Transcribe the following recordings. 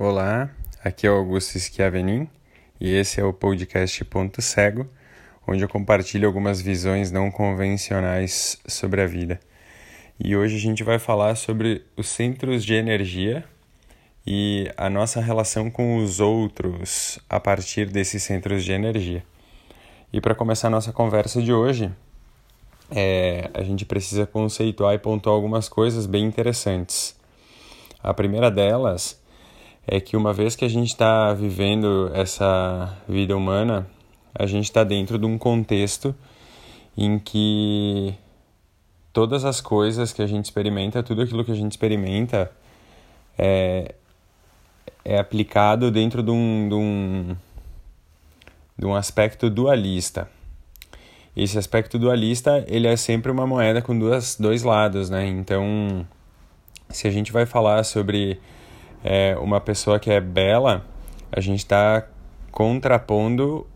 Olá, aqui é o Augusto Schiavenin e esse é o podcast Ponto Cego, onde eu compartilho algumas visões não convencionais sobre a vida. E hoje a gente vai falar sobre os centros de energia e a nossa relação com os outros a partir desses centros de energia. E para começar a nossa conversa de hoje, é, a gente precisa conceituar e pontuar algumas coisas bem interessantes. A primeira delas é que uma vez que a gente está vivendo essa vida humana, a gente está dentro de um contexto em que todas as coisas que a gente experimenta, tudo aquilo que a gente experimenta é, é aplicado dentro de um, de, um, de um aspecto dualista. Esse aspecto dualista, ele é sempre uma moeda com duas, dois lados, né? Então, se a gente vai falar sobre é, uma pessoa que é bela, a gente está contrapondo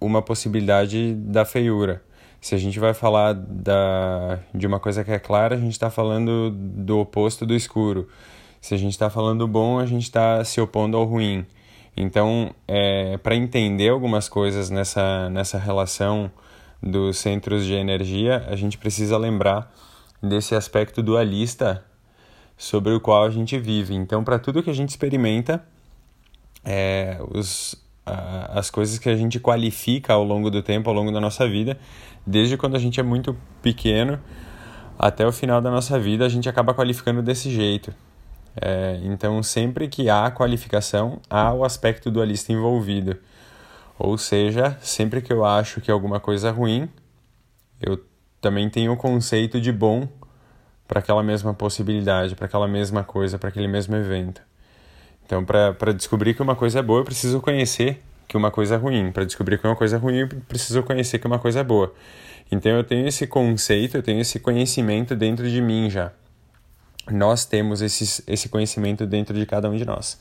uma possibilidade da feiura. Se a gente vai falar da, de uma coisa que é clara, a gente está falando do oposto do escuro. Se a gente está falando do bom, a gente está se opondo ao ruim. Então, é, para entender algumas coisas nessa, nessa relação dos centros de energia, a gente precisa lembrar desse aspecto dualista sobre o qual a gente vive. Então, para tudo que a gente experimenta, é, os, a, as coisas que a gente qualifica ao longo do tempo, ao longo da nossa vida, desde quando a gente é muito pequeno até o final da nossa vida, a gente acaba qualificando desse jeito. É, então, sempre que há qualificação, há o aspecto dualista envolvido. Ou seja, sempre que eu acho que alguma coisa é ruim, eu também tenho o conceito de bom para aquela mesma possibilidade, para aquela mesma coisa, para aquele mesmo evento. Então, para descobrir que uma coisa é boa, eu preciso conhecer que uma coisa é ruim. Para descobrir que uma coisa é ruim, eu preciso conhecer que uma coisa é boa. Então, eu tenho esse conceito, eu tenho esse conhecimento dentro de mim já. Nós temos esse, esse conhecimento dentro de cada um de nós.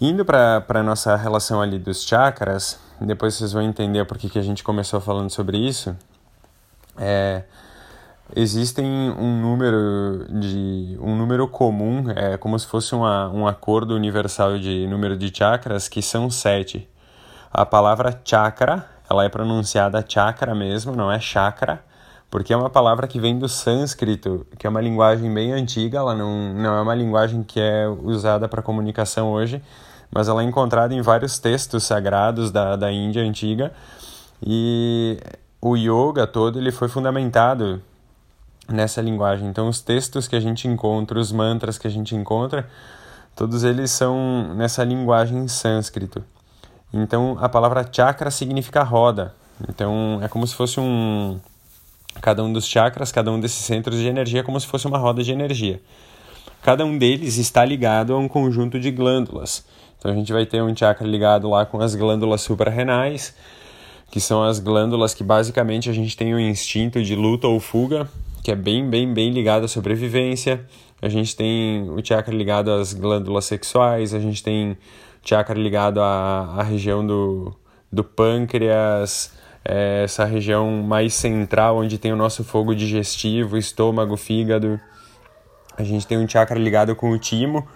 Indo para a nossa relação ali dos chakras, depois vocês vão entender por que a gente começou falando sobre isso. É, Existem um número de um número comum, é como se fosse uma, um acordo universal de número de chakras, que são sete. A palavra chakra, ela é pronunciada chakra mesmo, não é chakra, porque é uma palavra que vem do sânscrito, que é uma linguagem bem antiga, ela não, não é uma linguagem que é usada para comunicação hoje, mas ela é encontrada em vários textos sagrados da, da Índia antiga, e o yoga todo ele foi fundamentado nessa linguagem. Então, os textos que a gente encontra, os mantras que a gente encontra, todos eles são nessa linguagem sânscrito. Então, a palavra chakra significa roda. Então, é como se fosse um. Cada um dos chakras, cada um desses centros de energia, é como se fosse uma roda de energia. Cada um deles está ligado a um conjunto de glândulas. Então, a gente vai ter um chakra ligado lá com as glândulas suprarrenais, que são as glândulas que basicamente a gente tem o instinto de luta ou fuga, que é bem, bem, bem ligado à sobrevivência. A gente tem o chakra ligado às glândulas sexuais, a gente tem o chakra ligado à, à região do, do pâncreas, é, essa região mais central onde tem o nosso fogo digestivo, estômago, fígado. A gente tem um chakra ligado com o timo,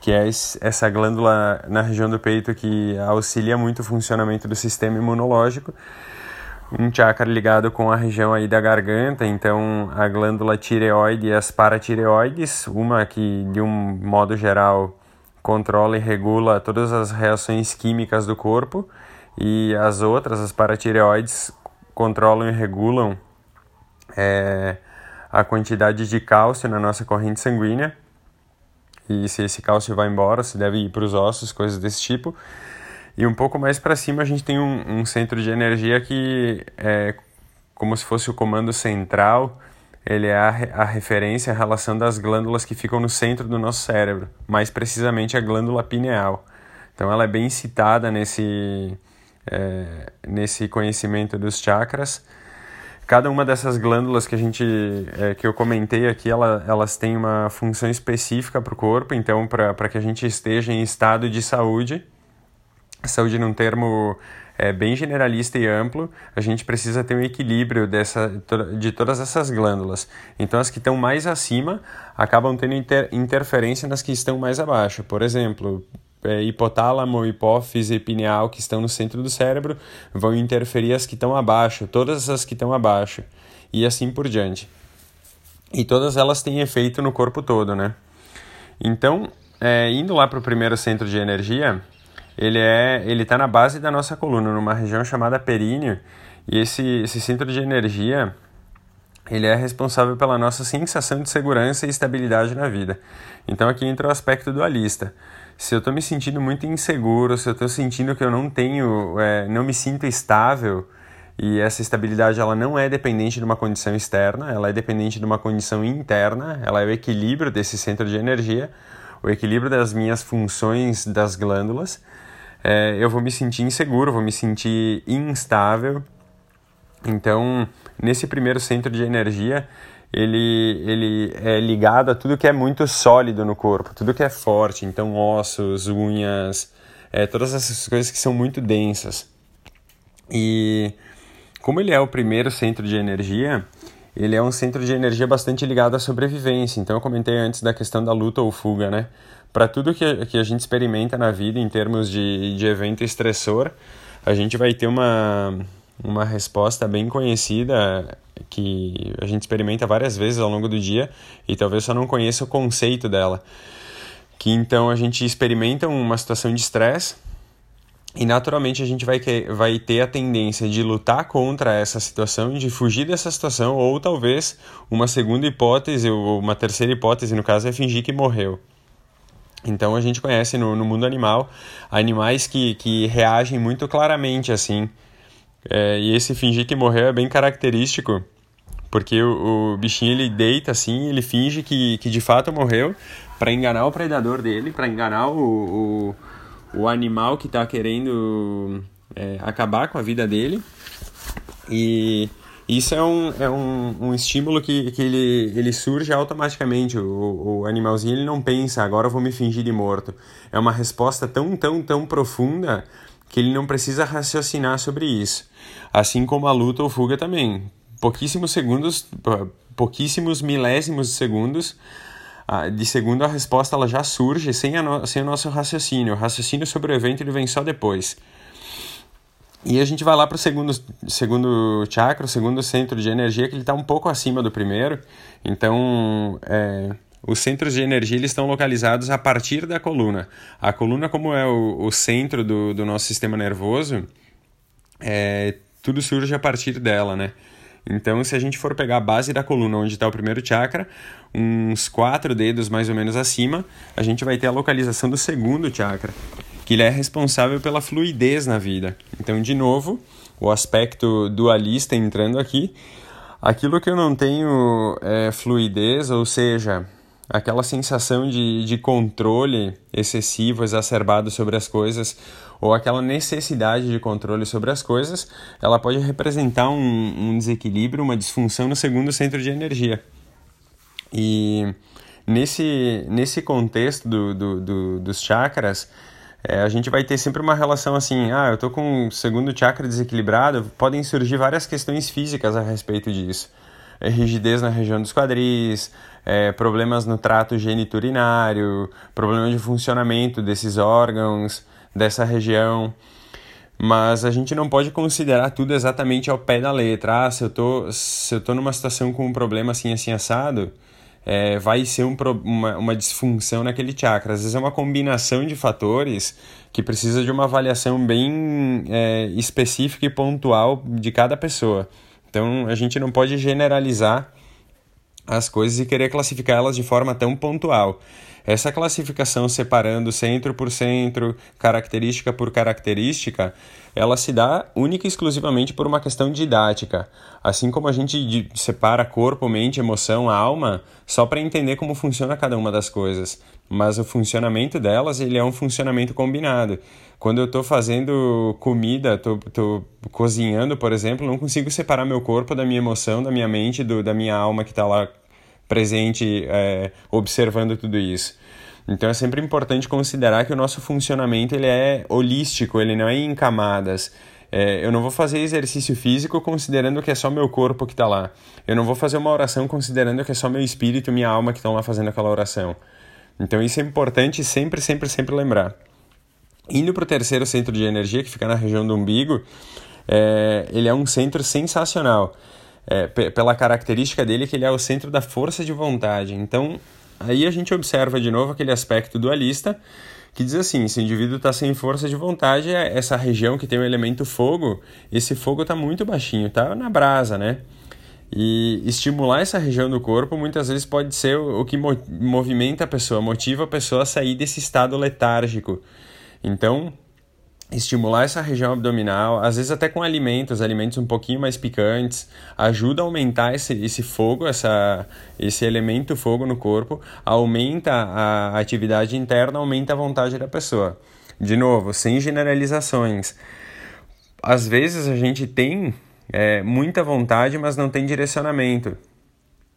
que é essa glândula na região do peito que auxilia muito o funcionamento do sistema imunológico um chakra ligado com a região aí da garganta, então a glândula tireoide e as paratireoides, uma que de um modo geral controla e regula todas as reações químicas do corpo e as outras, as paratireoides, controlam e regulam é, a quantidade de cálcio na nossa corrente sanguínea e se esse cálcio vai embora, se deve ir para os ossos, coisas desse tipo. E um pouco mais para cima a gente tem um, um, centro de energia que é como se fosse o comando central, ele é a, a referência, a relação das glândulas que ficam no centro do nosso cérebro, mais precisamente a glândula pineal. Então ela é bem citada nesse, é, nesse conhecimento dos chakras. Cada uma dessas glândulas que a gente é, que eu comentei aqui, ela, elas têm uma função específica para o corpo, então para que a gente esteja em estado de saúde saúde num termo é, bem generalista e amplo, a gente precisa ter um equilíbrio dessa, de todas essas glândulas. Então, as que estão mais acima acabam tendo inter, interferência nas que estão mais abaixo. Por exemplo, é, hipotálamo, hipófise pineal que estão no centro do cérebro vão interferir as que estão abaixo, todas as que estão abaixo, e assim por diante. E todas elas têm efeito no corpo todo, né? Então, é, indo lá para o primeiro centro de energia, ele é ele está na base da nossa coluna, numa região chamada períneo, e esse, esse centro de energia ele é responsável pela nossa sensação de segurança e estabilidade na vida. Então aqui entra o aspecto dualista. Se eu estou me sentindo muito inseguro, se eu estou sentindo que eu não tenho, é, não me sinto estável, e essa estabilidade ela não é dependente de uma condição externa, ela é dependente de uma condição interna, ela é o equilíbrio desse centro de energia, o equilíbrio das minhas funções das glândulas. É, eu vou me sentir inseguro, vou me sentir instável. Então, nesse primeiro centro de energia, ele, ele é ligado a tudo que é muito sólido no corpo, tudo que é forte, então ossos, unhas, é, todas essas coisas que são muito densas. E como ele é o primeiro centro de energia, ele é um centro de energia bastante ligado à sobrevivência. Então eu comentei antes da questão da luta ou fuga, né? Para tudo que, que a gente experimenta na vida em termos de, de evento estressor, a gente vai ter uma, uma resposta bem conhecida que a gente experimenta várias vezes ao longo do dia e talvez só não conheça o conceito dela. Que então a gente experimenta uma situação de estresse e naturalmente a gente vai, vai ter a tendência de lutar contra essa situação, de fugir dessa situação, ou talvez uma segunda hipótese, ou uma terceira hipótese, no caso, é fingir que morreu. Então a gente conhece no, no mundo animal animais que, que reagem muito claramente assim. É, e esse fingir que morreu é bem característico, porque o, o bichinho ele deita assim, ele finge que, que de fato morreu para enganar o predador dele, para enganar o, o o animal que está querendo é, acabar com a vida dele. E isso é um, é um, um estímulo que, que ele, ele surge automaticamente. O, o animalzinho ele não pensa, agora eu vou me fingir de morto. É uma resposta tão, tão, tão profunda que ele não precisa raciocinar sobre isso. Assim como a luta ou fuga também. Pouquíssimos segundos, pouquíssimos milésimos de segundos de segundo a resposta ela já surge sem, no, sem o nosso raciocínio. O raciocínio sobre o evento ele vem só depois. E a gente vai lá para o segundo, segundo chakra, o segundo centro de energia, que ele está um pouco acima do primeiro. Então, é, os centros de energia eles estão localizados a partir da coluna. A coluna, como é o, o centro do, do nosso sistema nervoso, é, tudo surge a partir dela, né? Então, se a gente for pegar a base da coluna, onde está o primeiro chakra, uns quatro dedos mais ou menos acima, a gente vai ter a localização do segundo chakra, que ele é responsável pela fluidez na vida. Então, de novo, o aspecto dualista entrando aqui. Aquilo que eu não tenho é, fluidez, ou seja, aquela sensação de, de controle excessivo, exacerbado sobre as coisas, ou aquela necessidade de controle sobre as coisas, ela pode representar um, um desequilíbrio, uma disfunção no segundo centro de energia. E nesse, nesse contexto do, do, do dos chakras, é, a gente vai ter sempre uma relação assim, ah, eu tô com o segundo chakra desequilibrado, podem surgir várias questões físicas a respeito disso. É, rigidez na região dos quadris, é, problemas no trato geniturinário, problema de funcionamento desses órgãos, dessa região. Mas a gente não pode considerar tudo exatamente ao pé da letra. Ah, se eu tô, se eu tô numa situação com um problema assim, assim, assado, é, vai ser um, uma, uma disfunção naquele chakra. Às vezes é uma combinação de fatores que precisa de uma avaliação bem é, específica e pontual de cada pessoa. Então a gente não pode generalizar as coisas e querer classificar elas de forma tão pontual. Essa classificação separando centro por centro, característica por característica, ela se dá única e exclusivamente por uma questão didática. Assim como a gente separa corpo, mente, emoção, alma, só para entender como funciona cada uma das coisas. Mas o funcionamento delas, ele é um funcionamento combinado. Quando eu estou fazendo comida, estou cozinhando, por exemplo, não consigo separar meu corpo da minha emoção, da minha mente, do, da minha alma que está lá presente é, observando tudo isso. Então é sempre importante considerar que o nosso funcionamento ele é holístico, ele não é em camadas. É, eu não vou fazer exercício físico considerando que é só meu corpo que está lá. Eu não vou fazer uma oração considerando que é só meu espírito e minha alma que estão lá fazendo aquela oração. Então isso é importante sempre, sempre, sempre lembrar. Indo para o terceiro centro de energia, que fica na região do umbigo, é, ele é um centro sensacional. É, pela característica dele, que ele é o centro da força de vontade. Então, aí a gente observa de novo aquele aspecto dualista que diz assim: se o indivíduo está sem força de vontade, é essa região que tem o elemento fogo, esse fogo está muito baixinho, está na brasa, né? E estimular essa região do corpo muitas vezes pode ser o que movimenta a pessoa, motiva a pessoa a sair desse estado letárgico. Então, estimular essa região abdominal, às vezes até com alimentos, alimentos um pouquinho mais picantes, ajuda a aumentar esse, esse fogo, essa, esse elemento fogo no corpo, aumenta a atividade interna, aumenta a vontade da pessoa. De novo, sem generalizações. Às vezes a gente tem é, muita vontade, mas não tem direcionamento.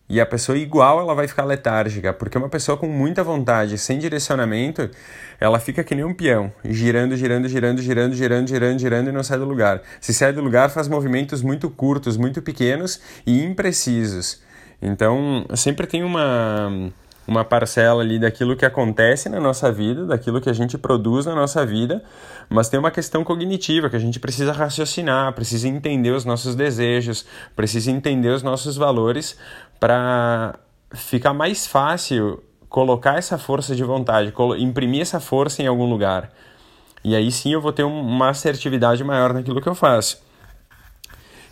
E a pessoa igual ela vai ficar letárgica, porque uma pessoa com muita vontade, sem direcionamento, ela fica que nem um peão, girando, girando, girando, girando, girando, girando, girando e não sai do lugar. Se sai do lugar, faz movimentos muito curtos, muito pequenos e imprecisos. Então, sempre tem uma uma parcela ali daquilo que acontece na nossa vida, daquilo que a gente produz na nossa vida, mas tem uma questão cognitiva que a gente precisa raciocinar, precisa entender os nossos desejos, precisa entender os nossos valores para ficar mais fácil colocar essa força de vontade, imprimir essa força em algum lugar. E aí sim eu vou ter uma assertividade maior naquilo que eu faço.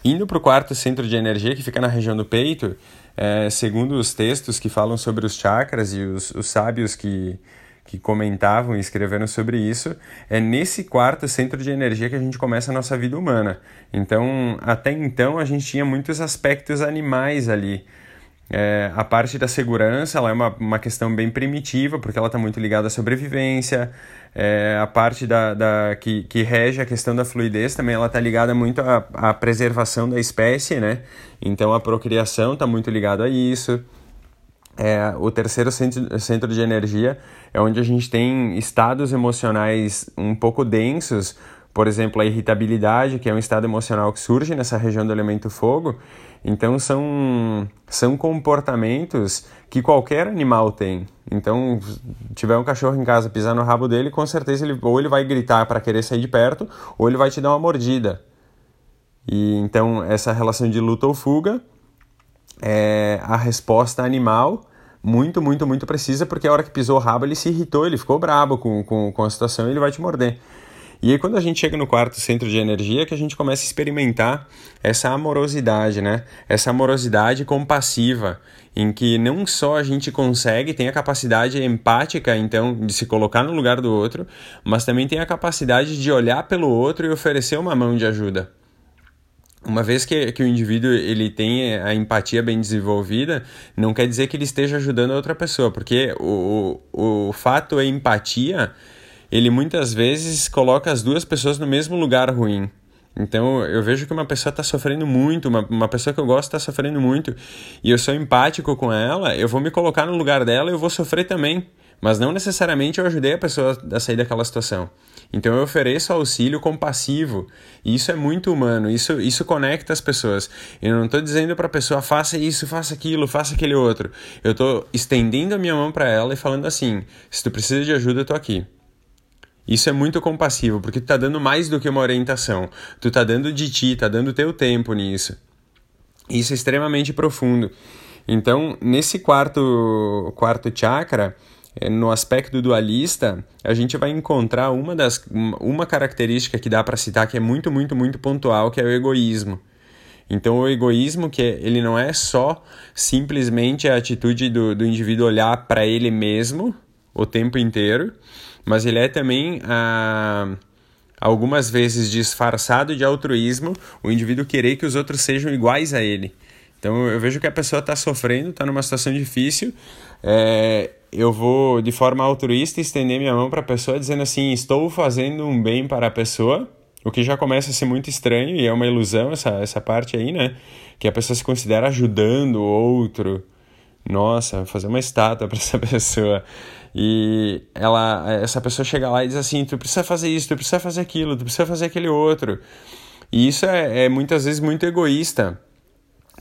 Indo para o quarto centro de energia, que fica na região do peito, é, segundo os textos que falam sobre os chakras e os, os sábios que, que comentavam e escreveram sobre isso, é nesse quarto centro de energia que a gente começa a nossa vida humana. Então, até então, a gente tinha muitos aspectos animais ali. É, a parte da segurança ela é uma, uma questão bem primitiva, porque ela está muito ligada à sobrevivência. É, a parte da, da, que, que rege a questão da fluidez também ela está ligada muito à, à preservação da espécie, né? Então a procriação está muito ligada a isso. É, o terceiro centro, centro de energia é onde a gente tem estados emocionais um pouco densos, por exemplo, a irritabilidade, que é um estado emocional que surge nessa região do elemento fogo, então são, são comportamentos que qualquer animal tem. Então, tiver um cachorro em casa pisar no rabo dele, com certeza ele ou ele vai gritar para querer sair de perto, ou ele vai te dar uma mordida. E então essa relação de luta ou fuga é a resposta animal muito, muito, muito precisa, porque a hora que pisou o rabo ele se irritou, ele ficou brabo com, com, com a situação e ele vai te morder. E aí quando a gente chega no quarto centro de energia, que a gente começa a experimentar essa amorosidade, né? Essa amorosidade compassiva, em que não só a gente consegue, tem a capacidade empática, então, de se colocar no lugar do outro, mas também tem a capacidade de olhar pelo outro e oferecer uma mão de ajuda. Uma vez que, que o indivíduo ele tem a empatia bem desenvolvida, não quer dizer que ele esteja ajudando a outra pessoa, porque o, o, o fato é empatia ele muitas vezes coloca as duas pessoas no mesmo lugar ruim. Então eu vejo que uma pessoa está sofrendo muito, uma, uma pessoa que eu gosto está sofrendo muito, e eu sou empático com ela, eu vou me colocar no lugar dela e eu vou sofrer também. Mas não necessariamente eu ajudei a pessoa a sair daquela situação. Então eu ofereço auxílio compassivo. E isso é muito humano, isso, isso conecta as pessoas. Eu não estou dizendo para a pessoa faça isso, faça aquilo, faça aquele outro. Eu estou estendendo a minha mão para ela e falando assim: se tu precisa de ajuda, eu estou aqui. Isso é muito compassivo, porque tu tá dando mais do que uma orientação. Tu tá dando de ti, tá dando teu tempo nisso. Isso é extremamente profundo. Então, nesse quarto quarto chakra, eh, no aspecto dualista, a gente vai encontrar uma das uma característica que dá para citar que é muito, muito, muito pontual, que é o egoísmo. Então, o egoísmo, que ele não é só simplesmente a atitude do, do indivíduo olhar para ele mesmo o tempo inteiro, mas ele é também ah, algumas vezes disfarçado de altruísmo, o indivíduo querer que os outros sejam iguais a ele. Então eu vejo que a pessoa está sofrendo, está numa situação difícil, é, eu vou de forma altruísta estender minha mão para a pessoa dizendo assim, estou fazendo um bem para a pessoa, o que já começa a ser muito estranho e é uma ilusão essa, essa parte aí, né? Que a pessoa se considera ajudando o outro. Nossa, fazer uma estátua para essa pessoa. E ela, essa pessoa chega lá e diz assim: tu precisa fazer isso, tu precisa fazer aquilo, tu precisa fazer aquele outro. E isso é, é muitas vezes muito egoísta.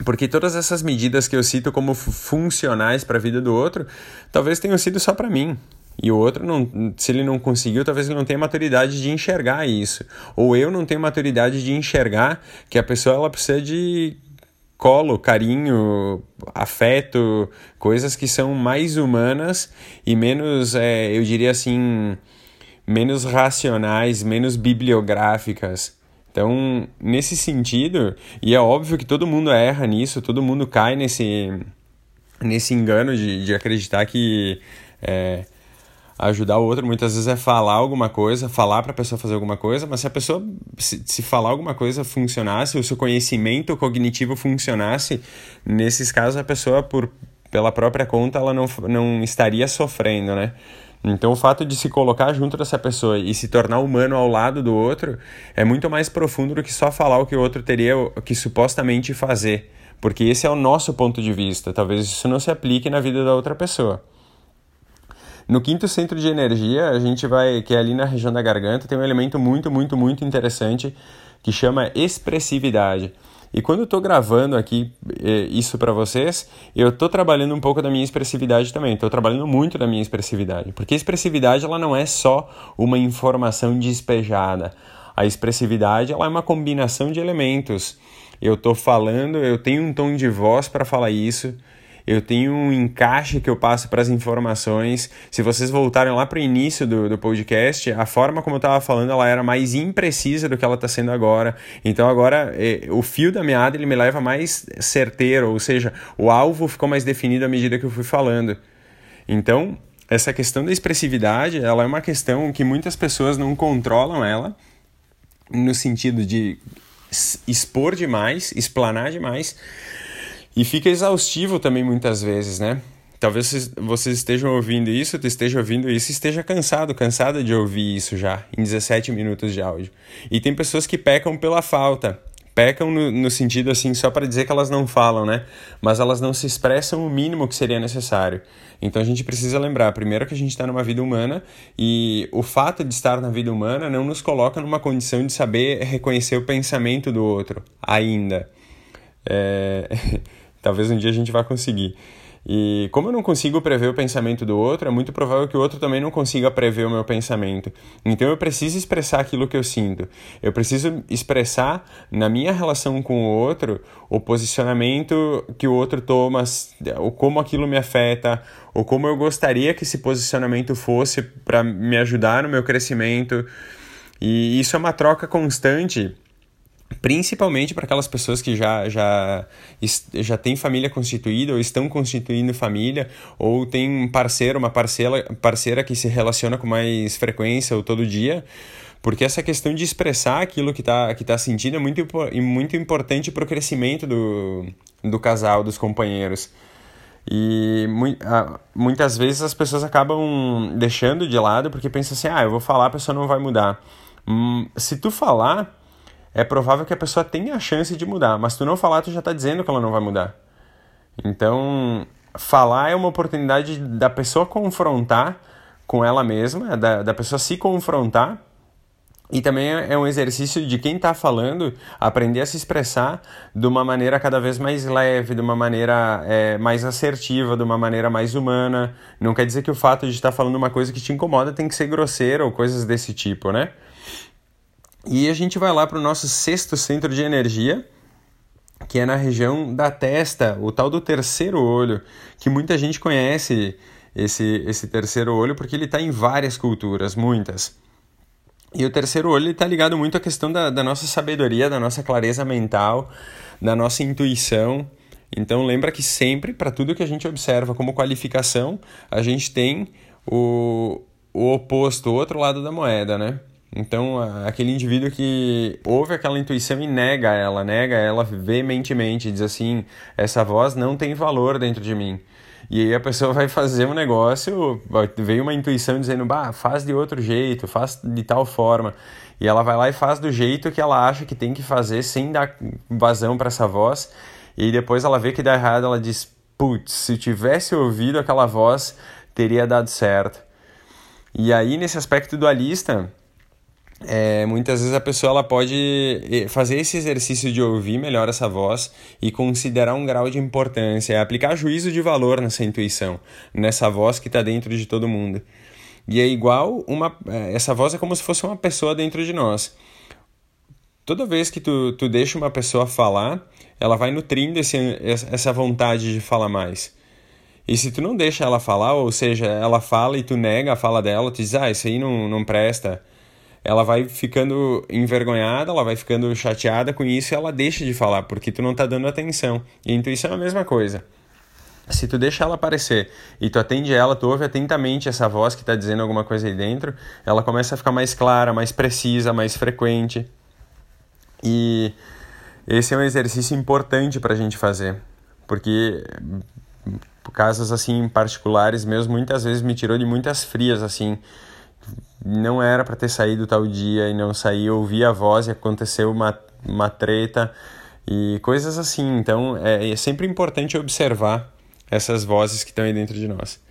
Porque todas essas medidas que eu cito como funcionais para a vida do outro, talvez tenham sido só para mim. E o outro, não, se ele não conseguiu, talvez ele não tenha maturidade de enxergar isso. Ou eu não tenho maturidade de enxergar que a pessoa ela precisa de colo, carinho, afeto, coisas que são mais humanas e menos, é, eu diria assim, menos racionais, menos bibliográficas. Então, nesse sentido, e é óbvio que todo mundo erra nisso, todo mundo cai nesse, nesse engano de, de acreditar que é, ajudar o outro muitas vezes é falar alguma coisa, falar para a pessoa fazer alguma coisa, mas se a pessoa, se, se falar alguma coisa funcionasse, o seu conhecimento cognitivo funcionasse, nesses casos a pessoa, por, pela própria conta, ela não, não estaria sofrendo, né? Então, o fato de se colocar junto dessa pessoa e se tornar humano ao lado do outro é muito mais profundo do que só falar o que o outro teria que supostamente fazer, porque esse é o nosso ponto de vista. Talvez isso não se aplique na vida da outra pessoa. No quinto centro de energia, a gente vai, que é ali na região da garganta, tem um elemento muito, muito, muito interessante que chama expressividade. E quando eu estou gravando aqui eh, isso para vocês, eu estou trabalhando um pouco da minha expressividade também. Estou trabalhando muito da minha expressividade. Porque a expressividade ela não é só uma informação despejada. A expressividade ela é uma combinação de elementos. Eu estou falando, eu tenho um tom de voz para falar isso eu tenho um encaixe que eu passo para as informações. Se vocês voltarem lá para o início do, do podcast, a forma como eu estava falando ela era mais imprecisa do que ela está sendo agora. Então agora eh, o fio da meada ele me leva mais certeiro, ou seja, o alvo ficou mais definido à medida que eu fui falando. Então essa questão da expressividade ela é uma questão que muitas pessoas não controlam ela no sentido de expor demais, explanar demais, e fica exaustivo também muitas vezes, né? Talvez vocês estejam ouvindo isso, tu esteja ouvindo isso esteja cansado, cansada de ouvir isso já, em 17 minutos de áudio. E tem pessoas que pecam pela falta. Pecam no, no sentido assim, só para dizer que elas não falam, né? Mas elas não se expressam o mínimo que seria necessário. Então a gente precisa lembrar, primeiro, que a gente está numa vida humana e o fato de estar na vida humana não nos coloca numa condição de saber reconhecer o pensamento do outro, ainda. É. Talvez um dia a gente vá conseguir. E como eu não consigo prever o pensamento do outro, é muito provável que o outro também não consiga prever o meu pensamento. Então eu preciso expressar aquilo que eu sinto. Eu preciso expressar na minha relação com o outro o posicionamento que o outro toma, ou como aquilo me afeta, ou como eu gostaria que esse posicionamento fosse para me ajudar no meu crescimento. E isso é uma troca constante principalmente para aquelas pessoas que já, já, já têm família constituída ou estão constituindo família ou tem um parceiro, uma parceira, parceira que se relaciona com mais frequência ou todo dia, porque essa questão de expressar aquilo que está que tá sentindo é muito, muito importante para o crescimento do, do casal, dos companheiros. E muitas vezes as pessoas acabam deixando de lado porque pensam assim, ah, eu vou falar, a pessoa não vai mudar. Hum, se tu falar é provável que a pessoa tenha a chance de mudar, mas tu não falar, tu já está dizendo que ela não vai mudar. Então, falar é uma oportunidade da pessoa confrontar com ela mesma, da, da pessoa se confrontar. E também é um exercício de quem está falando aprender a se expressar de uma maneira cada vez mais leve, de uma maneira é, mais assertiva, de uma maneira mais humana. Não quer dizer que o fato de estar tá falando uma coisa que te incomoda tem que ser grosseiro ou coisas desse tipo, né? E a gente vai lá para o nosso sexto centro de energia, que é na região da testa, o tal do terceiro olho, que muita gente conhece esse, esse terceiro olho porque ele está em várias culturas, muitas. E o terceiro olho está ligado muito à questão da, da nossa sabedoria, da nossa clareza mental, da nossa intuição. Então lembra que sempre, para tudo que a gente observa como qualificação, a gente tem o, o oposto, o outro lado da moeda, né? Então, aquele indivíduo que ouve aquela intuição e nega ela, nega ela veementemente, diz assim: essa voz não tem valor dentro de mim. E aí a pessoa vai fazer um negócio, veio uma intuição dizendo: bah, faz de outro jeito, faz de tal forma. E ela vai lá e faz do jeito que ela acha que tem que fazer, sem dar vazão para essa voz. E depois ela vê que dá errado, ela diz: putz, se tivesse ouvido aquela voz, teria dado certo. E aí, nesse aspecto dualista é, muitas vezes a pessoa ela pode eh, fazer esse exercício de ouvir melhor essa voz e considerar um grau de importância, aplicar juízo de valor nessa intuição, nessa voz que está dentro de todo mundo. E é igual uma. É, essa voz é como se fosse uma pessoa dentro de nós. Toda vez que tu, tu deixa uma pessoa falar, ela vai nutrindo esse, essa vontade de falar mais. E se tu não deixa ela falar, ou seja, ela fala e tu nega a fala dela, tu diz, ah, isso aí não, não presta, ela vai ficando envergonhada, ela vai ficando chateada com isso e ela deixa de falar, porque tu não tá dando atenção. E intuição é a mesma coisa. Se tu deixa ela aparecer e tu atende ela, tu ouve atentamente essa voz que está dizendo alguma coisa aí dentro, ela começa a ficar mais clara, mais precisa, mais frequente. E esse é um exercício importante para a gente fazer, porque casos assim particulares mesmo muitas vezes me tirou de muitas frias assim não era para ter saído tal dia e não saí ouvi a voz e aconteceu uma, uma treta e coisas assim então é, é sempre importante observar essas vozes que estão aí dentro de nós.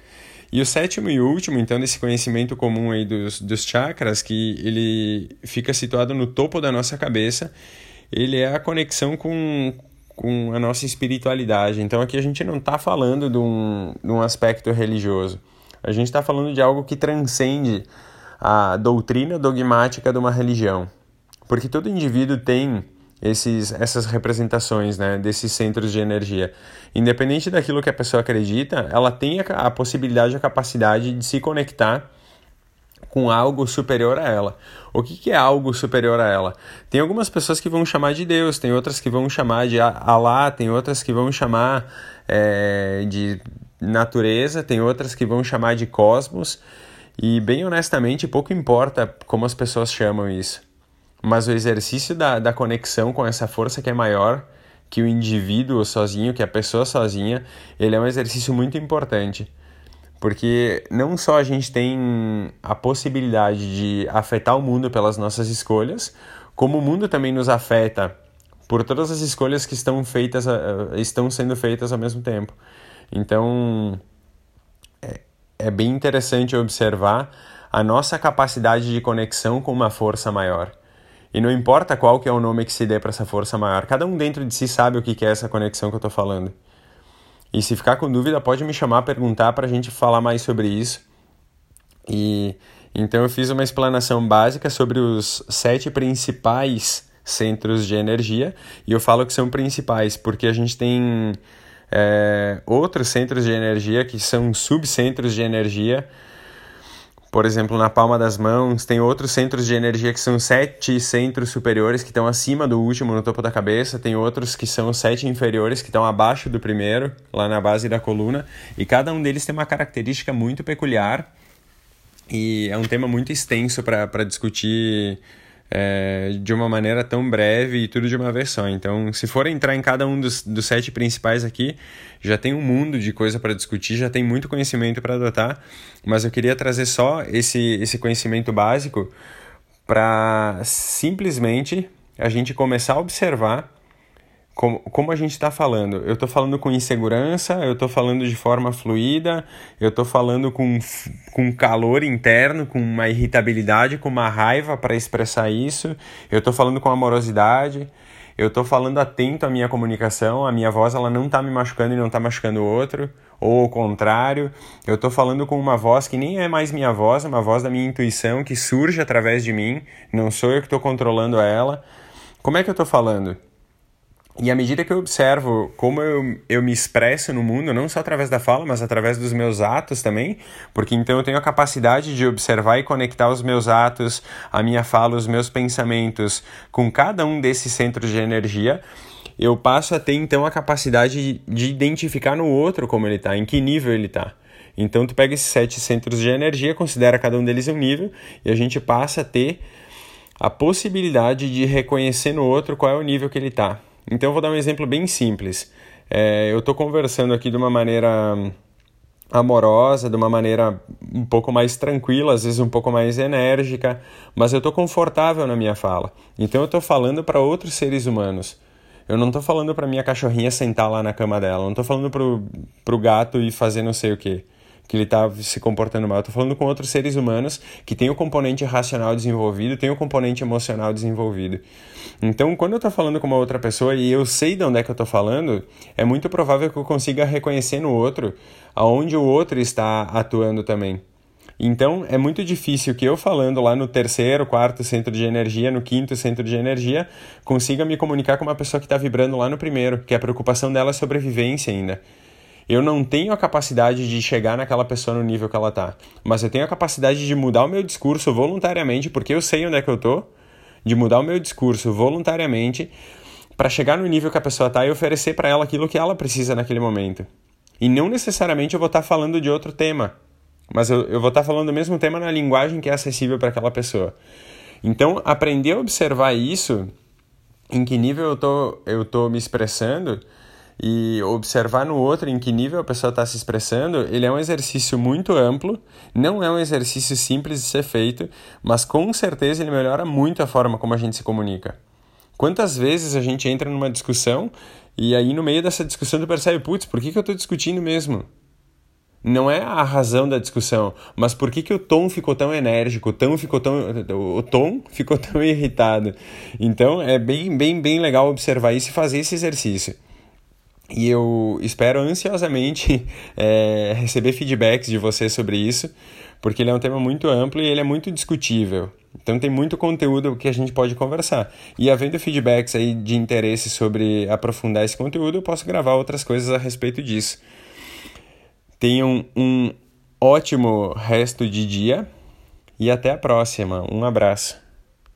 E o sétimo e último, então, desse conhecimento comum aí dos, dos chakras, que ele fica situado no topo da nossa cabeça, ele é a conexão com, com a nossa espiritualidade. Então aqui a gente não está falando de um, de um aspecto religioso. A gente está falando de algo que transcende a doutrina dogmática de uma religião. Porque todo indivíduo tem esses, essas representações né, desses centros de energia. Independente daquilo que a pessoa acredita, ela tem a, a possibilidade, a capacidade de se conectar com algo superior a ela. O que, que, é algo superior a ela? Tem algumas pessoas que vão chamar de Deus, tem outras que vão chamar de Alá, tem outras que vão chamar é, de natureza, tem outras que vão chamar de cosmos. E, bem honestamente, pouco importa como as pessoas chamam isso. Mas o exercício da, da conexão com essa força que é maior que o indivíduo sozinho, que a pessoa sozinha, ele é um exercício muito importante. Porque não só a gente tem a possibilidade de afetar o mundo pelas nossas escolhas, como o mundo também nos afeta por todas as escolhas que estão feitas estão sendo feitas ao mesmo tempo. Então é, bem interessante observar a nossa capacidade de conexão com uma força maior. E não importa qual que é o nome que se dê para essa força maior, cada um dentro de si sabe o que é essa conexão que eu estou falando. E se ficar com dúvida, pode me chamar, perguntar para a gente falar mais sobre isso. E então eu fiz uma explanação básica sobre os sete principais centros de energia e eu falo que são principais porque a gente tem é, outros centros de energia que são subcentros de energia. Por exemplo, na palma das mãos, tem outros centros de energia que são sete centros superiores que estão acima do último, no topo da cabeça, tem outros que são sete inferiores que estão abaixo do primeiro, lá na base da coluna, e cada um deles tem uma característica muito peculiar. E é um tema muito extenso para discutir é, de uma maneira tão breve e tudo de uma vez só. Então, se for entrar em cada um dos, dos sete principais aqui, já tem um mundo de coisa para discutir, já tem muito conhecimento para adotar, mas eu queria trazer só esse, esse conhecimento básico para simplesmente a gente começar a observar como, como a gente está falando. Eu estou falando com insegurança, eu estou falando de forma fluida, eu estou falando com, com calor interno, com uma irritabilidade, com uma raiva para expressar isso, eu estou falando com amorosidade, eu estou falando atento à minha comunicação, a minha voz ela não está me machucando e não está machucando o outro, ou o contrário, eu estou falando com uma voz que nem é mais minha voz, é uma voz da minha intuição que surge através de mim, não sou eu que estou controlando ela. Como é que eu estou falando? E à medida que eu observo como eu, eu me expresso no mundo, não só através da fala, mas através dos meus atos também, porque então eu tenho a capacidade de observar e conectar os meus atos, a minha fala, os meus pensamentos com cada um desses centros de energia, eu passo a ter então a capacidade de identificar no outro como ele está, em que nível ele está. Então tu pega esses sete centros de energia, considera cada um deles um nível, e a gente passa a ter a possibilidade de reconhecer no outro qual é o nível que ele está. Então eu vou dar um exemplo bem simples. É, eu estou conversando aqui de uma maneira amorosa, de uma maneira um pouco mais tranquila, às vezes um pouco mais enérgica, mas eu estou confortável na minha fala. Então eu estou falando para outros seres humanos. Eu não estou falando para minha cachorrinha sentar lá na cama dela, eu não estou falando para o gato e fazer não sei o que que ele está se comportando mal. Eu estou falando com outros seres humanos que têm o componente racional desenvolvido, têm o componente emocional desenvolvido. Então, quando eu estou falando com uma outra pessoa e eu sei de onde é que eu estou falando, é muito provável que eu consiga reconhecer no outro aonde o outro está atuando também. Então é muito difícil que eu falando lá no terceiro, quarto centro de energia, no quinto centro de energia, consiga me comunicar com uma pessoa que está vibrando lá no primeiro, que a preocupação dela é sobrevivência ainda. Eu não tenho a capacidade de chegar naquela pessoa no nível que ela está, mas eu tenho a capacidade de mudar o meu discurso voluntariamente, porque eu sei onde é que eu tô, de mudar o meu discurso voluntariamente para chegar no nível que a pessoa está e oferecer para ela aquilo que ela precisa naquele momento. E não necessariamente eu vou estar tá falando de outro tema, mas eu, eu vou estar tá falando do mesmo tema na linguagem que é acessível para aquela pessoa. Então, aprender a observar isso, em que nível eu tô, eu tô me expressando, e observar no outro em que nível a pessoa está se expressando, ele é um exercício muito amplo, não é um exercício simples de ser feito, mas com certeza ele melhora muito a forma como a gente se comunica. Quantas vezes a gente entra numa discussão e aí no meio dessa discussão tu percebe, putz, por que, que eu estou discutindo mesmo? Não é a razão da discussão, mas por que, que o tom ficou tão enérgico, o tom ficou tão, o tom ficou tão irritado. Então é bem, bem, bem legal observar isso e fazer esse exercício. E eu espero ansiosamente é, receber feedbacks de você sobre isso, porque ele é um tema muito amplo e ele é muito discutível. Então tem muito conteúdo que a gente pode conversar. E havendo feedbacks aí de interesse sobre aprofundar esse conteúdo, eu posso gravar outras coisas a respeito disso. Tenham um ótimo resto de dia e até a próxima. Um abraço.